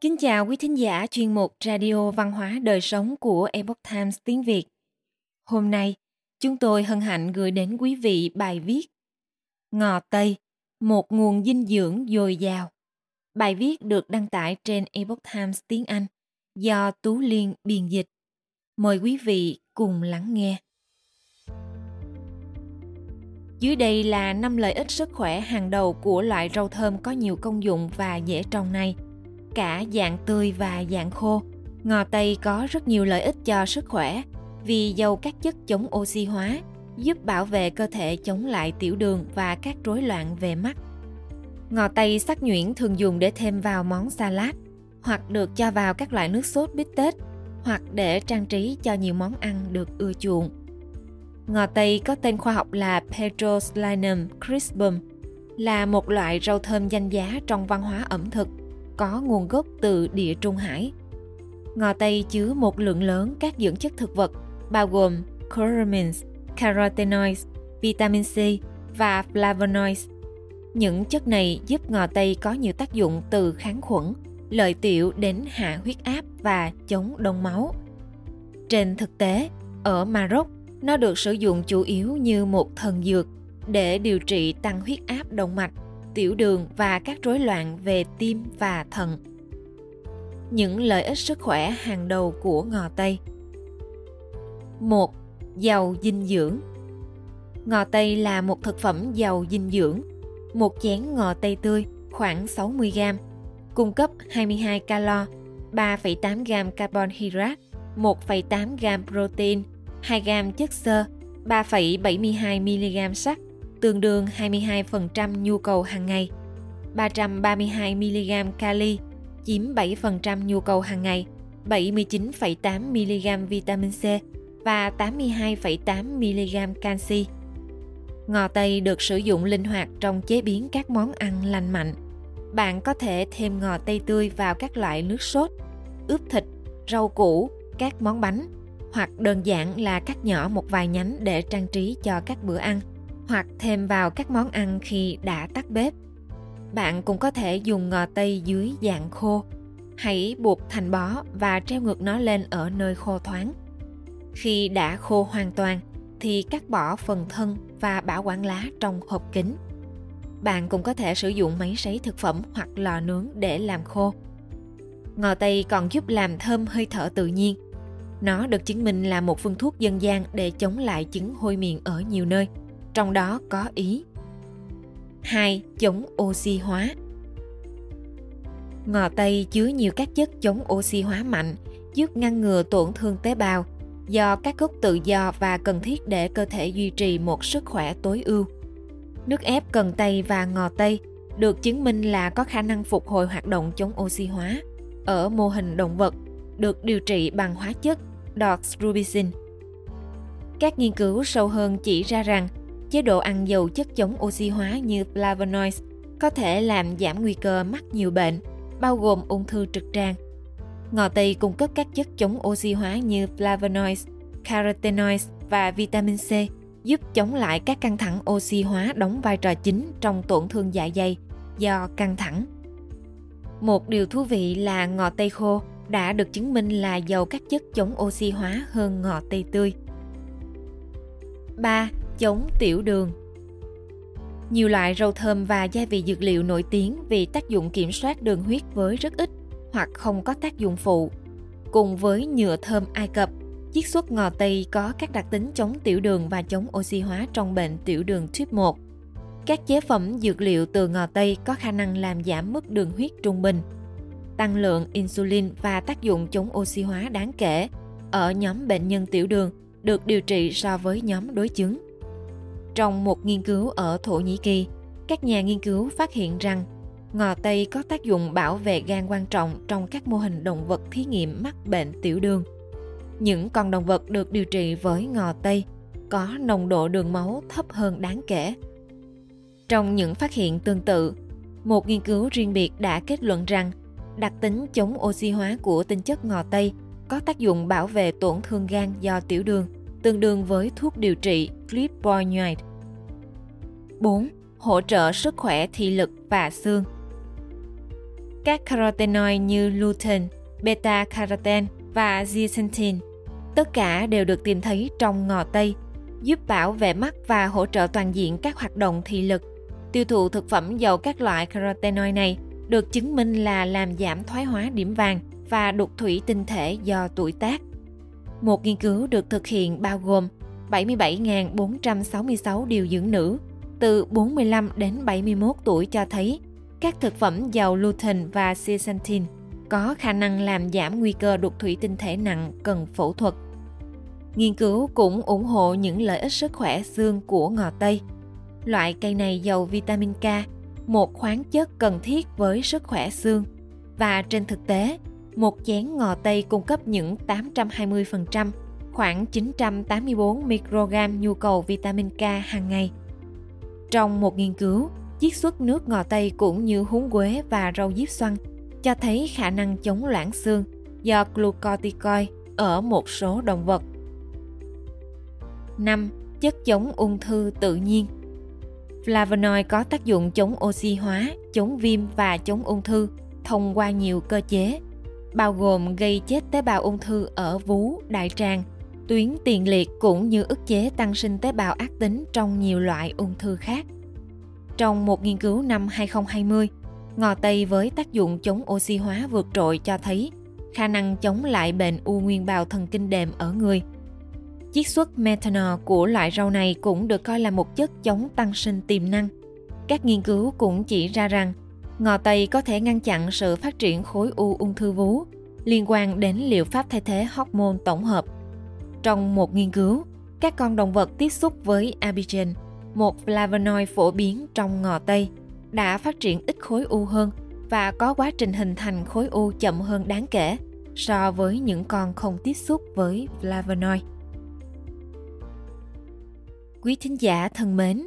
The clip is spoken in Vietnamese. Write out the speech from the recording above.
Kính chào quý thính giả chuyên mục Radio Văn hóa Đời Sống của Epoch Times tiếng Việt. Hôm nay, chúng tôi hân hạnh gửi đến quý vị bài viết Ngò Tây, một nguồn dinh dưỡng dồi dào. Bài viết được đăng tải trên Epoch Times tiếng Anh do Tú Liên biên dịch. Mời quý vị cùng lắng nghe. Dưới đây là năm lợi ích sức khỏe hàng đầu của loại rau thơm có nhiều công dụng và dễ trồng này – cả dạng tươi và dạng khô. Ngò Tây có rất nhiều lợi ích cho sức khỏe vì giàu các chất chống oxy hóa, giúp bảo vệ cơ thể chống lại tiểu đường và các rối loạn về mắt. Ngò Tây sắc nhuyễn thường dùng để thêm vào món salad, hoặc được cho vào các loại nước sốt bít tết, hoặc để trang trí cho nhiều món ăn được ưa chuộng. Ngò Tây có tên khoa học là Petroslinum crispum, là một loại rau thơm danh giá trong văn hóa ẩm thực – có nguồn gốc từ địa Trung Hải. Ngò Tây chứa một lượng lớn các dưỡng chất thực vật bao gồm curcumins, carotenoids, vitamin C và flavonoids. Những chất này giúp ngò Tây có nhiều tác dụng từ kháng khuẩn, lợi tiểu đến hạ huyết áp và chống đông máu. Trên thực tế, ở Maroc, nó được sử dụng chủ yếu như một thần dược để điều trị tăng huyết áp động mạch tiểu đường và các rối loạn về tim và thận. Những lợi ích sức khỏe hàng đầu của ngò Tây. 1. Giàu dinh dưỡng. Ngò Tây là một thực phẩm giàu dinh dưỡng. Một chén ngò Tây tươi khoảng 60 g, cung cấp 22 calo, 3,8 g carbon hydrate, 1,8 g protein, 2 g chất xơ, 3,72 mg sắt, tương đương 22% nhu cầu hàng ngày. 332mg kali chiếm 7% nhu cầu hàng ngày, 79,8mg vitamin C và 82,8mg canxi. Ngò Tây được sử dụng linh hoạt trong chế biến các món ăn lành mạnh. Bạn có thể thêm ngò tây tươi vào các loại nước sốt, ướp thịt, rau củ, các món bánh hoặc đơn giản là cắt nhỏ một vài nhánh để trang trí cho các bữa ăn hoặc thêm vào các món ăn khi đã tắt bếp. Bạn cũng có thể dùng ngò tây dưới dạng khô. Hãy buộc thành bó và treo ngược nó lên ở nơi khô thoáng. Khi đã khô hoàn toàn, thì cắt bỏ phần thân và bảo quản lá trong hộp kính. Bạn cũng có thể sử dụng máy sấy thực phẩm hoặc lò nướng để làm khô. Ngò tây còn giúp làm thơm hơi thở tự nhiên. Nó được chứng minh là một phương thuốc dân gian để chống lại chứng hôi miệng ở nhiều nơi – trong đó có Ý. 2. Chống oxy hóa Ngò Tây chứa nhiều các chất chống oxy hóa mạnh, giúp ngăn ngừa tổn thương tế bào do các gốc tự do và cần thiết để cơ thể duy trì một sức khỏe tối ưu. Nước ép cần tây và ngò tây được chứng minh là có khả năng phục hồi hoạt động chống oxy hóa ở mô hình động vật được điều trị bằng hóa chất doxorubicin. Các nghiên cứu sâu hơn chỉ ra rằng chế độ ăn giàu chất chống oxy hóa như flavonoids có thể làm giảm nguy cơ mắc nhiều bệnh, bao gồm ung thư trực tràng. Ngò tây cung cấp các chất chống oxy hóa như flavonoids, carotenoids và vitamin C, giúp chống lại các căng thẳng oxy hóa đóng vai trò chính trong tổn thương dạ dày do căng thẳng. Một điều thú vị là ngò tây khô đã được chứng minh là giàu các chất chống oxy hóa hơn ngò tây tươi. 3 chống tiểu đường. Nhiều loại rau thơm và gia vị dược liệu nổi tiếng vì tác dụng kiểm soát đường huyết với rất ít hoặc không có tác dụng phụ. Cùng với nhựa thơm Ai Cập, chiết xuất ngò Tây có các đặc tính chống tiểu đường và chống oxy hóa trong bệnh tiểu đường type 1. Các chế phẩm dược liệu từ ngò Tây có khả năng làm giảm mức đường huyết trung bình, tăng lượng insulin và tác dụng chống oxy hóa đáng kể ở nhóm bệnh nhân tiểu đường được điều trị so với nhóm đối chứng. Trong một nghiên cứu ở Thổ Nhĩ Kỳ, các nhà nghiên cứu phát hiện rằng ngò tây có tác dụng bảo vệ gan quan trọng trong các mô hình động vật thí nghiệm mắc bệnh tiểu đường. Những con động vật được điều trị với ngò tây có nồng độ đường máu thấp hơn đáng kể. Trong những phát hiện tương tự, một nghiên cứu riêng biệt đã kết luận rằng đặc tính chống oxy hóa của tinh chất ngò tây có tác dụng bảo vệ tổn thương gan do tiểu đường tương đương với thuốc điều trị flipboynoid. 4. Hỗ trợ sức khỏe thị lực và xương Các carotenoid như lutein, beta caroten và zeaxanthin tất cả đều được tìm thấy trong ngò tây, giúp bảo vệ mắt và hỗ trợ toàn diện các hoạt động thị lực. Tiêu thụ thực phẩm giàu các loại carotenoid này được chứng minh là làm giảm thoái hóa điểm vàng và đục thủy tinh thể do tuổi tác. Một nghiên cứu được thực hiện bao gồm 77.466 điều dưỡng nữ từ 45 đến 71 tuổi cho thấy các thực phẩm giàu lutein và zeaxanthin có khả năng làm giảm nguy cơ đục thủy tinh thể nặng cần phẫu thuật. Nghiên cứu cũng ủng hộ những lợi ích sức khỏe xương của ngò tây. Loại cây này giàu vitamin K, một khoáng chất cần thiết với sức khỏe xương. Và trên thực tế, một chén ngò tây cung cấp những 820%, khoảng 984 microgram nhu cầu vitamin K hàng ngày. Trong một nghiên cứu, chiết xuất nước ngò tây cũng như húng quế và rau diếp xoăn cho thấy khả năng chống loãng xương do glucocorticoid ở một số động vật. 5. Chất chống ung thư tự nhiên Flavonoid có tác dụng chống oxy hóa, chống viêm và chống ung thư thông qua nhiều cơ chế, bao gồm gây chết tế bào ung thư ở vú, đại tràng, tuyến tiền liệt cũng như ức chế tăng sinh tế bào ác tính trong nhiều loại ung thư khác. Trong một nghiên cứu năm 2020, ngò tây với tác dụng chống oxy hóa vượt trội cho thấy khả năng chống lại bệnh u nguyên bào thần kinh đệm ở người. Chiết xuất methanol của loại rau này cũng được coi là một chất chống tăng sinh tiềm năng. Các nghiên cứu cũng chỉ ra rằng ngò tây có thể ngăn chặn sự phát triển khối u ung thư vú liên quan đến liệu pháp thay thế hormone tổng hợp. Trong một nghiên cứu, các con động vật tiếp xúc với abigen, một flavonoid phổ biến trong ngò tây, đã phát triển ít khối u hơn và có quá trình hình thành khối u chậm hơn đáng kể so với những con không tiếp xúc với flavonoid. Quý thính giả thân mến,